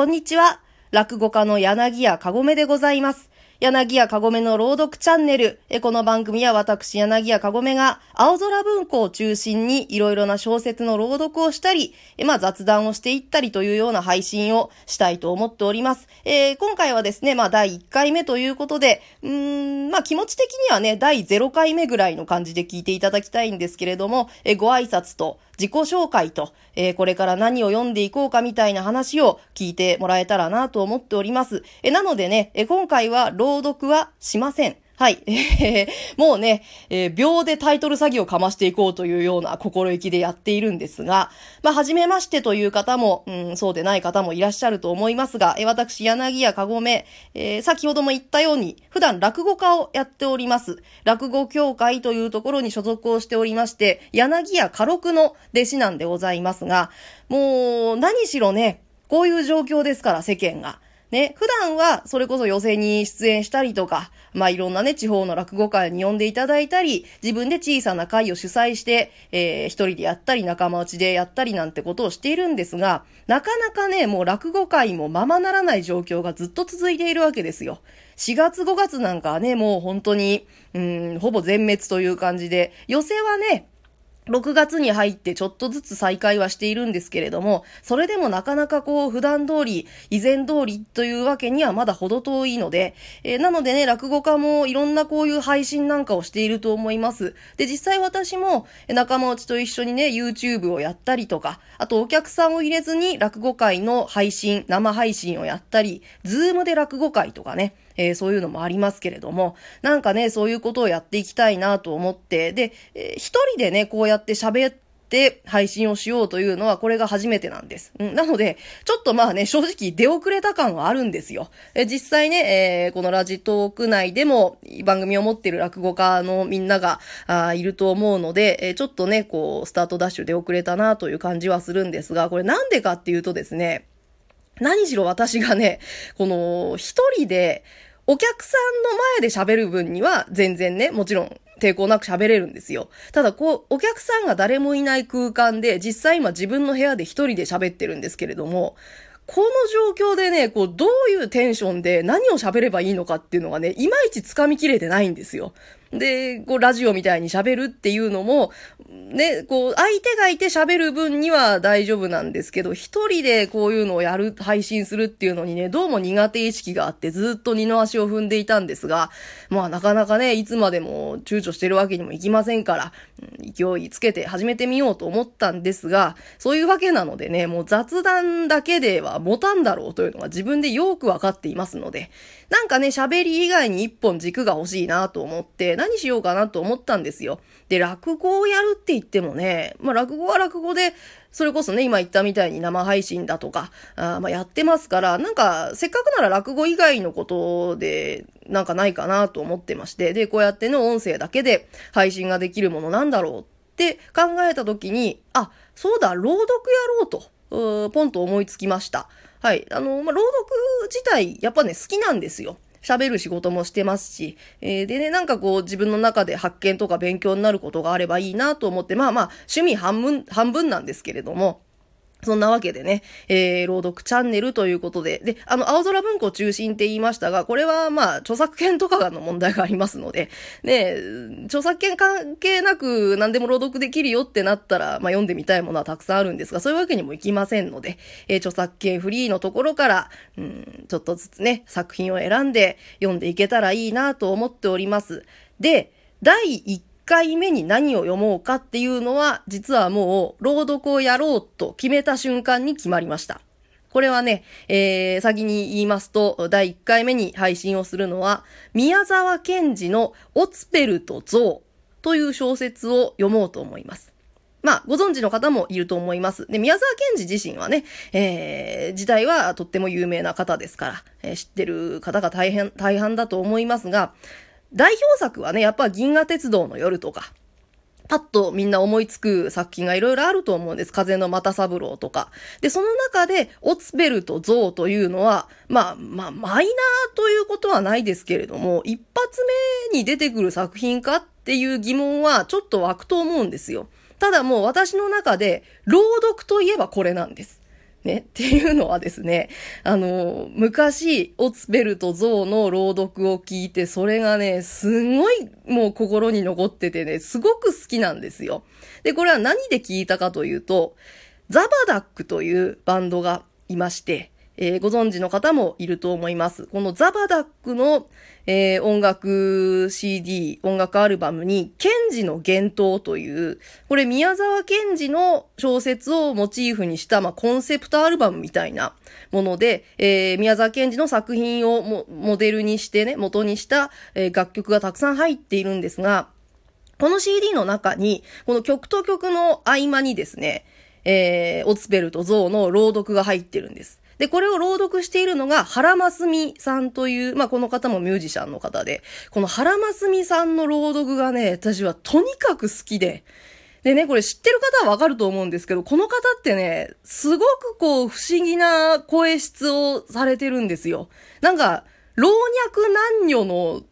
こんにちは。落語家の柳家かごめでございます。柳家かごめの朗読チャンネル。この番組は私、柳家かごめが、青空文庫を中心にいろいろな小説の朗読をしたり、まあ雑談をしていったりというような配信をしたいと思っております。えー、今回はですね、まあ第1回目ということで、うん、まあ気持ち的にはね、第0回目ぐらいの感じで聞いていただきたいんですけれども、えご挨拶と、自己紹介と、えー、これから何を読んでいこうかみたいな話を聞いてもらえたらなと思っております。えなのでね、え今回は朗朗読はしません。はい。えー、もうね、えー、秒でタイトル詐欺をかましていこうというような心意気でやっているんですが、まあ、はじめましてという方も、うん、そうでない方もいらっしゃると思いますが、えー、私、柳家かごめ、えー、先ほども言ったように、普段落語家をやっております。落語協会というところに所属をしておりまして、柳家家禄の弟子なんでございますが、もう、何しろね、こういう状況ですから、世間が。ね、普段はそれこそ寄席に出演したりとか、まあいろんなね、地方の落語会に呼んでいただいたり、自分で小さな会を主催して、えー、一人でやったり、仲間内でやったりなんてことをしているんですが、なかなかね、もう落語会もままならない状況がずっと続いているわけですよ。4月5月なんかはね、もう本当に、うん、ほぼ全滅という感じで、寄席はね、6月に入ってちょっとずつ再開はしているんですけれども、それでもなかなかこう普段通り、以前通りというわけにはまだ程遠いので、えー、なのでね、落語家もいろんなこういう配信なんかをしていると思います。で、実際私も仲間内と一緒にね、YouTube をやったりとか、あとお客さんを入れずに落語会の配信、生配信をやったり、ズームで落語会とかね、えー、そういうのもありますけれども、なんかね、そういうことをやっていきたいなと思って、で、えー、一人でね、こうやって喋って、配信をしようというのはこれが初めてなんです。うん、なので、ちょっとまあね、正直出遅れた感はあるんですよ。え実際ね、えー、このラジトーク内でも番組を持ってる落語家のみんながあいると思うので、えー、ちょっとね、こう、スタートダッシュ出遅れたなという感じはするんですが、これなんでかっていうとですね、何しろ私がね、この一人でお客さんの前で喋る分には全然ね、もちろん抵抗なく喋れるんですよ。ただこう、お客さんが誰もいない空間で、実際今自分の部屋で一人で喋ってるんですけれども、この状況でね、こう、どういうテンションで何を喋ればいいのかっていうのがね、いまいち掴みきれてないんですよ。で、こう、ラジオみたいに喋るっていうのも、ね、こう、相手がいて喋る分には大丈夫なんですけど、一人でこういうのをやる、配信するっていうのにね、どうも苦手意識があってずっと二の足を踏んでいたんですが、まあなかなかね、いつまでも躊躇してるわけにもいきませんから、うん勢いつけて始めてみようと思ったんですが、そういうわけなのでね、もう雑談だけでは持たんだろうというのが自分でよくわかっていますので、なんかね、喋り以外に一本軸が欲しいなと思って、何しようかなと思ったんですよ。で、落語をやるって言ってもね、まあ落語は落語で、それこそね、今言ったみたいに生配信だとか、あまあやってますから、なんか、せっかくなら落語以外のことで、なんかないかなと思ってまして、で、こうやっての音声だけで配信ができるものなんだろうって考えたときに、あ、そうだ、朗読やろうと、うポンと思いつきました。はい。あの、まあ、朗読自体、やっぱね、好きなんですよ。喋る仕事もしてますし、えー、でね、なんかこう自分の中で発見とか勉強になることがあればいいなと思って、まあまあ趣味半分、半分なんですけれども、そんなわけでね、えー、朗読チャンネルということで、で、あの、青空文庫中心って言いましたが、これはまあ、著作権とかの問題がありますので、ね、著作権関係なく何でも朗読できるよってなったら、まあ、読んでみたいものはたくさんあるんですが、そういうわけにもいきませんので、えー、著作権フリーのところから、うん、ちょっとずつね、作品を選んで読んでいけたらいいなと思っております。で、第1回目に何を読もうかっていうのは、実はもう、朗読をやろうと決めた瞬間に決まりました。これはね、えー、先に言いますと、第1回目に配信をするのは、宮沢賢治のオツペルとゾウという小説を読もうと思います。まあ、ご存知の方もいると思います。で、宮沢賢治自身はね、えー、時代はとっても有名な方ですから、えー、知ってる方が大変、大半だと思いますが、代表作はね、やっぱ銀河鉄道の夜とか、パッとみんな思いつく作品がいろいろあると思うんです。風の又三郎とか。で、その中で、オツベルとゾウというのは、まあ、まあ、マイナーということはないですけれども、一発目に出てくる作品かっていう疑問はちょっと湧くと思うんですよ。ただもう私の中で、朗読といえばこれなんです。ね、っていうのはですね、あの、昔、オツベルトゾウの朗読を聞いて、それがね、すごいもう心に残っててね、すごく好きなんですよ。で、これは何で聞いたかというと、ザバダックというバンドがいまして、えー、ご存知の方もいると思います。このザバダックの、えー、音楽 CD、音楽アルバムに、ケンジの幻冬という、これ宮沢賢治の小説をモチーフにした、まあ、コンセプトアルバムみたいなもので、えー、宮沢賢治の作品をモデルにしてね、元にした、えー、楽曲がたくさん入っているんですが、この CD の中に、この曲と曲の合間にですね、えー、オツベルとゾウの朗読が入ってるんです。で、これを朗読しているのが、原ますみさんという、まあ、この方もミュージシャンの方で、この原ますみさんの朗読がね、私はとにかく好きで、でね、これ知ってる方はわかると思うんですけど、この方ってね、すごくこう、不思議な声質をされてるんですよ。なんか、老若男女の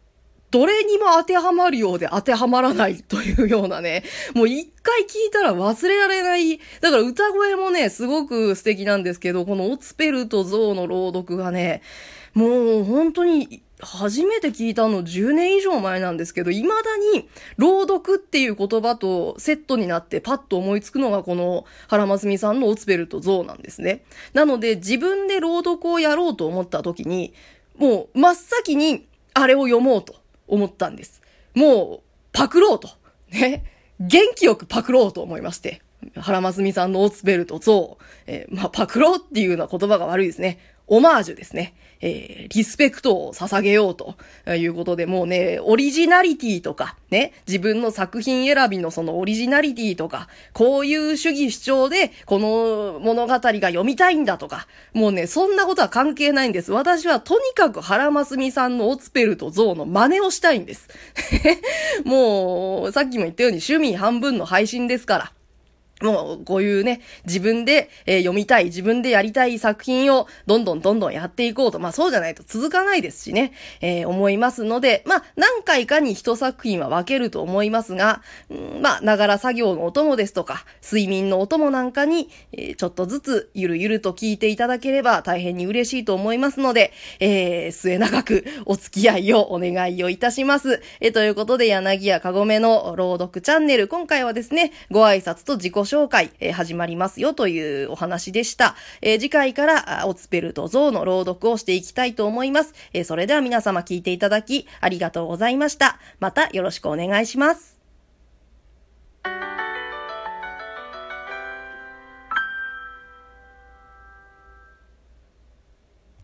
どれにも当てはまるようで当てはまらないというようなね、もう一回聞いたら忘れられない。だから歌声もね、すごく素敵なんですけど、このオツペルとゾウの朗読がね、もう本当に初めて聞いたの10年以上前なんですけど、未だに朗読っていう言葉とセットになってパッと思いつくのがこの原ますみさんのオツペルとゾウなんですね。なので自分で朗読をやろうと思った時に、もう真っ先にあれを読もうと。思ったんです。もう、パクろうと。ね。元気よくパクろうと思いまして。原ますみさんのオーツベルトゾウ、えー、まあ、パクろうっていうような言葉が悪いですね。オマージュですね。えー、リスペクトを捧げようということで、もうね、オリジナリティとか、ね、自分の作品選びのそのオリジナリティとか、こういう主義主張で、この物語が読みたいんだとか、もうね、そんなことは関係ないんです。私はとにかく原ますみさんのオツペルとゾウの真似をしたいんです。もう、さっきも言ったように趣味半分の配信ですから。もう、こういうね、自分で、えー、読みたい、自分でやりたい作品をどんどんどんどんやっていこうと。まあそうじゃないと続かないですしね、えー、思いますので、まあ何回かに一作品は分けると思いますが、うん、まあ、ながら作業のお供ですとか、睡眠のお供なんかに、えー、ちょっとずつゆるゆると聞いていただければ大変に嬉しいと思いますので、えー、末永くお付き合いをお願いをいたします。えー、ということで、柳家かごめの朗読チャンネル、今回はですね、ご挨拶と自己紹介、えー、始まりますよというお話でした。えー、次回からオツペルト像の朗読をしていきたいと思います。えー、それでは皆様聞いていただきありがとうございました。またよろしくお願いします。